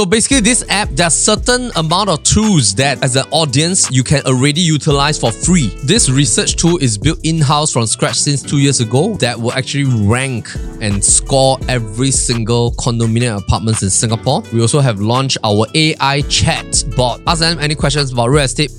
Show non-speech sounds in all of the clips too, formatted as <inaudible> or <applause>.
So basically this app, there's certain amount of tools that as an audience, you can already utilize for free. This research tool is built in-house from scratch since two years ago that will actually rank and score every single condominium apartments in Singapore. We also have launched our AI chat bot. Ask them any questions about real estate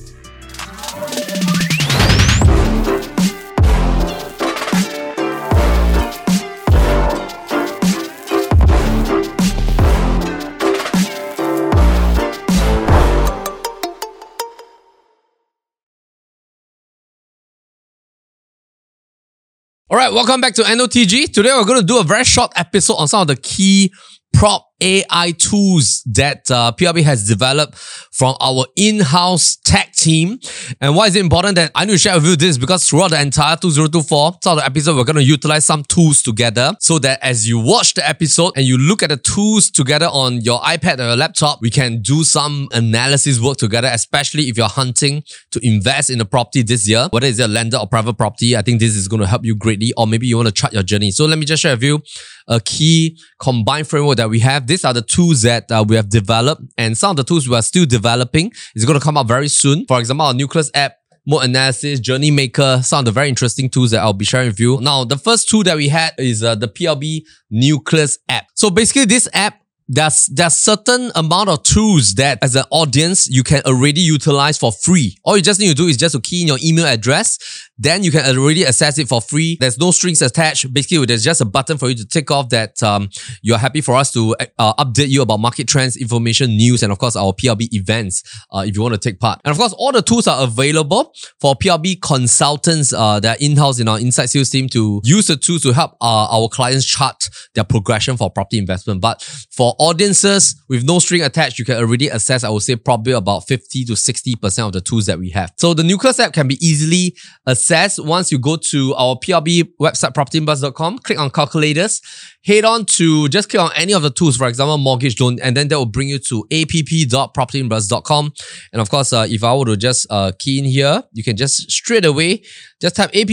All right, welcome back to NOTG. Today we're going to do a very short episode on some of the key prop AI tools that uh, PLB has developed from our in-house tech team. And why is it important that I need to share with you this? Because throughout the entire 2024, some of the episode, we're going to utilize some tools together so that as you watch the episode and you look at the tools together on your iPad or your laptop, we can do some analysis work together, especially if you're hunting to invest in a property this year, whether it's a landed or private property. I think this is going to help you greatly, or maybe you want to chart your journey. So let me just share with you a key combined framework that we have. These are the tools that uh, we have developed and some of the tools we are still developing is going to come out very soon. For example, our Nucleus app Moat Analysis, Journey Maker, some of the very interesting tools that I'll be sharing with you. Now, the first tool that we had is uh, the PLB Nucleus app. So basically this app there's there's certain amount of tools that as an audience you can already utilize for free. All you just need to do is just to key in your email address, then you can already access it for free. There's no strings attached. Basically, there's just a button for you to tick off that um, you're happy for us to uh, update you about market trends, information, news, and of course our PLB events uh, if you want to take part. And of course, all the tools are available for PLB consultants uh, that are in-house in our inside sales team to use the tools to help uh, our clients chart their progression for property investment. But for audiences with no string attached, you can already assess, I would say, probably about 50 to 60% of the tools that we have. So the Nucleus app can be easily assessed once you go to our PLB website, propertybuzz.com, click on calculators, head on to just click on any of the tools, for example, mortgage loan, and then that will bring you to app.propertybuzz.com. And of course, uh, if I were to just uh, key in here, you can just straight away just type app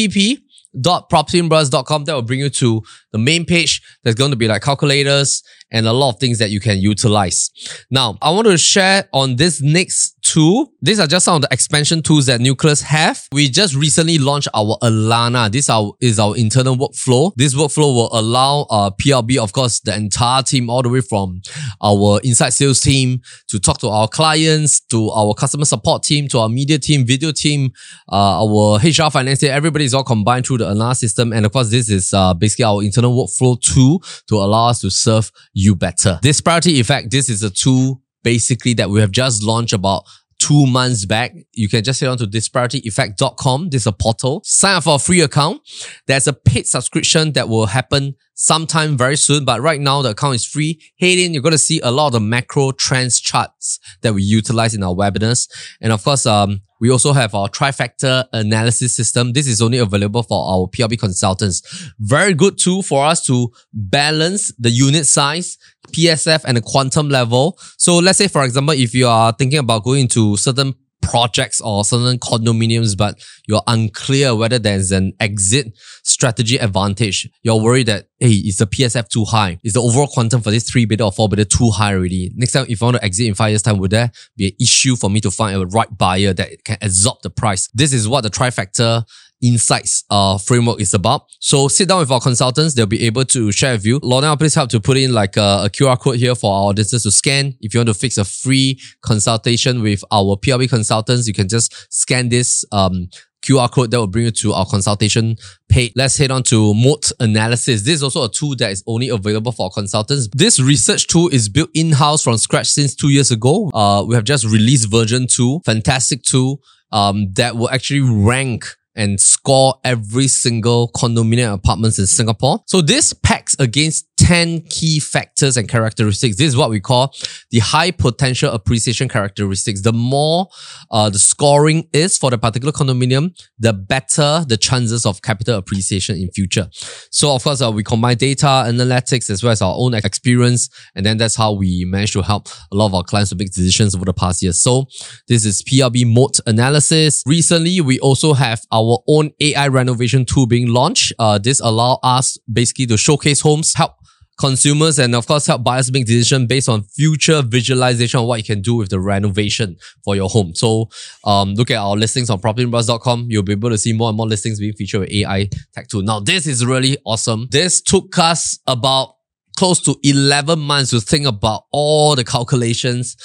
propertybuzz.com that will bring you to the main page there's going to be like calculators and a lot of things that you can utilize now i want to share on this next tool. These are just some of the expansion tools that Nucleus have. We just recently launched our Alana. This is our internal workflow. This workflow will allow uh, PLB, of course, the entire team, all the way from our inside sales team to talk to our clients, to our customer support team, to our media team, video team, uh, our HR finance team. Everybody is all combined through the Alana system. And of course, this is uh, basically our internal workflow tool to allow us to serve you better. Disparity effect, this is a tool basically that we have just launched about two months back. You can just head on to disparityeffect.com. This is a portal. Sign up for a free account. There's a paid subscription that will happen sometime very soon, but right now the account is free. Head in, you're going to see a lot of the macro trends charts that we utilize in our webinars. And of course, um, we also have our Trifecta analysis system. This is only available for our PLB consultants. Very good tool for us to balance the unit size, PSF and the quantum level. So let's say, for example, if you are thinking about going to certain projects or certain condominiums, but you're unclear whether there's an exit strategy advantage. You're worried that, hey, is the PSF too high? Is the overall quantum for this three bedder or four bedder too high already? Next time, if I want to exit in five years time, would there be an issue for me to find a right buyer that can absorb the price? This is what the Trifecta insights uh, framework is about. So sit down with our consultants. They'll be able to share with you. Lorna, please help to put in like a, a, QR code here for our audiences to scan. If you want to fix a free consultation with our PLB consultants, you can just scan this um, QR code that will bring you to our consultation page. Let's head on to Moat Analysis. This is also a tool that is only available for consultants. This research tool is built in-house from scratch since two years ago. Uh, we have just released version two. Fantastic tool um, that will actually rank and score every single condominium apartments in Singapore. So this packs against 10 key factors and characteristics. This is what we call the high potential appreciation characteristics. The more uh, the scoring is for the particular condominium, the better the chances of capital appreciation in future. So of course, uh, we combine data, analytics, as well as our own experience. And then that's how we manage to help a lot of our clients to make decisions over the past year. So this is PLB Moat Analysis. Recently, we also have our own AI renovation tool being launched. Uh, this allow us basically to showcase homes, help consumers and of course help buyers make decisions based on future visualization of what you can do with the renovation for your home. So um, look at our listings on propertybuzz.com. You'll be able to see more and more listings being featured with AI tech tool. Now this is really awesome. This took us about close to 11 months to think about all the calculations.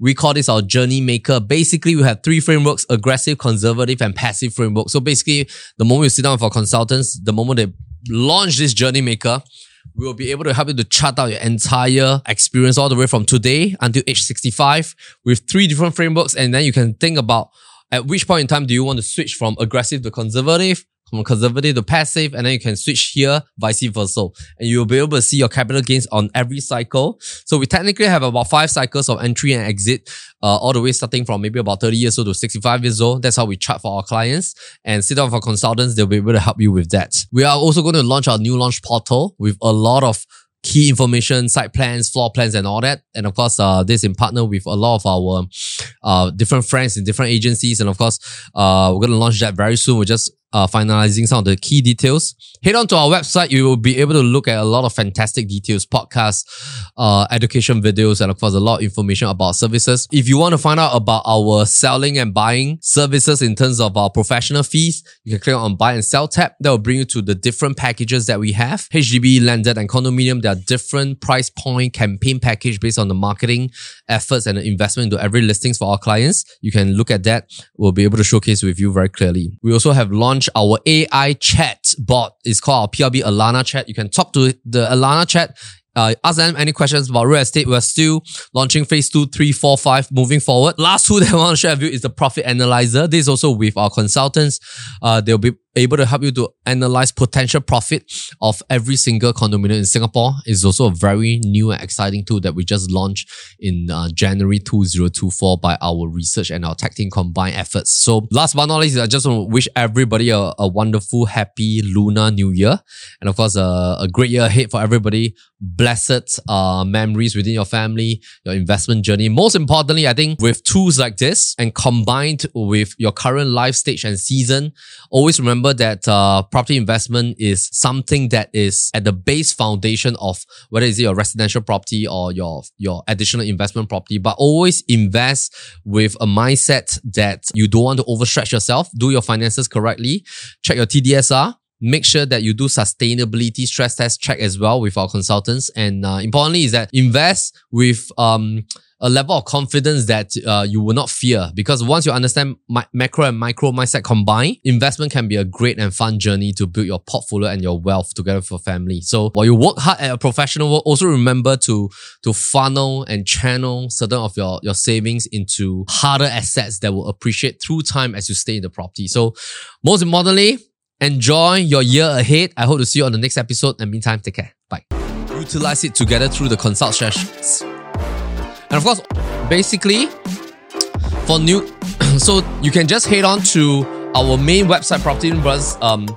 We call this our journey maker. Basically, we have three frameworks, aggressive, conservative, and passive framework. So basically, the moment you sit down with our consultants, the moment they launch this journey maker, we will be able to help you to chart out your entire experience all the way from today until age 65 with three different frameworks. And then you can think about at which point in time do you want to switch from aggressive to conservative? From conservative to passive, and then you can switch here, vice versa. And you'll be able to see your capital gains on every cycle. So we technically have about five cycles of entry and exit, uh, all the way starting from maybe about 30 years old to 65 years old. That's how we chart for our clients. And sit down our consultants, they'll be able to help you with that. We are also going to launch our new launch portal with a lot of key information, site plans, floor plans, and all that. And of course, uh, this in partner with a lot of our uh, different friends in different agencies. And of course, uh, we're going to launch that very soon. We're just uh, finalizing some of the key details. Head on to our website. You will be able to look at a lot of fantastic details, podcasts, uh, education videos, and of course, a lot of information about services. If you want to find out about our selling and buying services in terms of our professional fees, you can click on buy and sell tab. That will bring you to the different packages that we have. HDB, landed, and condominium. There are different price point campaign package based on the marketing efforts and the investment into every listings for our clients. You can look at that. We'll be able to showcase with you very clearly. We also have launched launch our AI chat bot. It's called our PLB Alana chat. You can talk to the Alana chat uh, ask them any questions about real estate. We're still launching phase two, three, four, five moving forward. <laughs> Last tool that I want to share with you is the profit analyzer. This is also with our consultants. Uh, they'll be able to help you to analyze potential profit of every single condominium in Singapore. is also a very new and exciting tool that we just launched in uh, January 2024 by our research and our tech team combined efforts. So last but not least, I just want to wish everybody a, a wonderful, happy Lunar New Year. And of course, a, a great year ahead for everybody. Blessed uh, memories within your family, your investment journey. Most importantly, I think with tools like this and combined with your current life stage and season, always remember remember that uh, property investment is something that is at the base foundation of whether it's your residential property or your your additional investment property. But always invest with a mindset that you don't want to overstretch yourself. Do your finances correctly. Check your TDSR make sure that you do sustainability stress test check as well with our consultants. And uh, importantly is that invest with um, a level of confidence that uh, you will not fear because once you understand mi- macro and micro mindset combined, investment can be a great and fun journey to build your portfolio and your wealth together for family. So while you work hard at a professional work, also remember to to funnel and channel certain of your your savings into harder assets that will appreciate through time as you stay in the property. So most importantly, enjoy your year ahead. I hope to see you on the next episode. And meantime, take care. Bye. Utilize it together through the consult sessions. And of course, basically, for new, <coughs> so you can just head on to our main website, Property Buzz, um,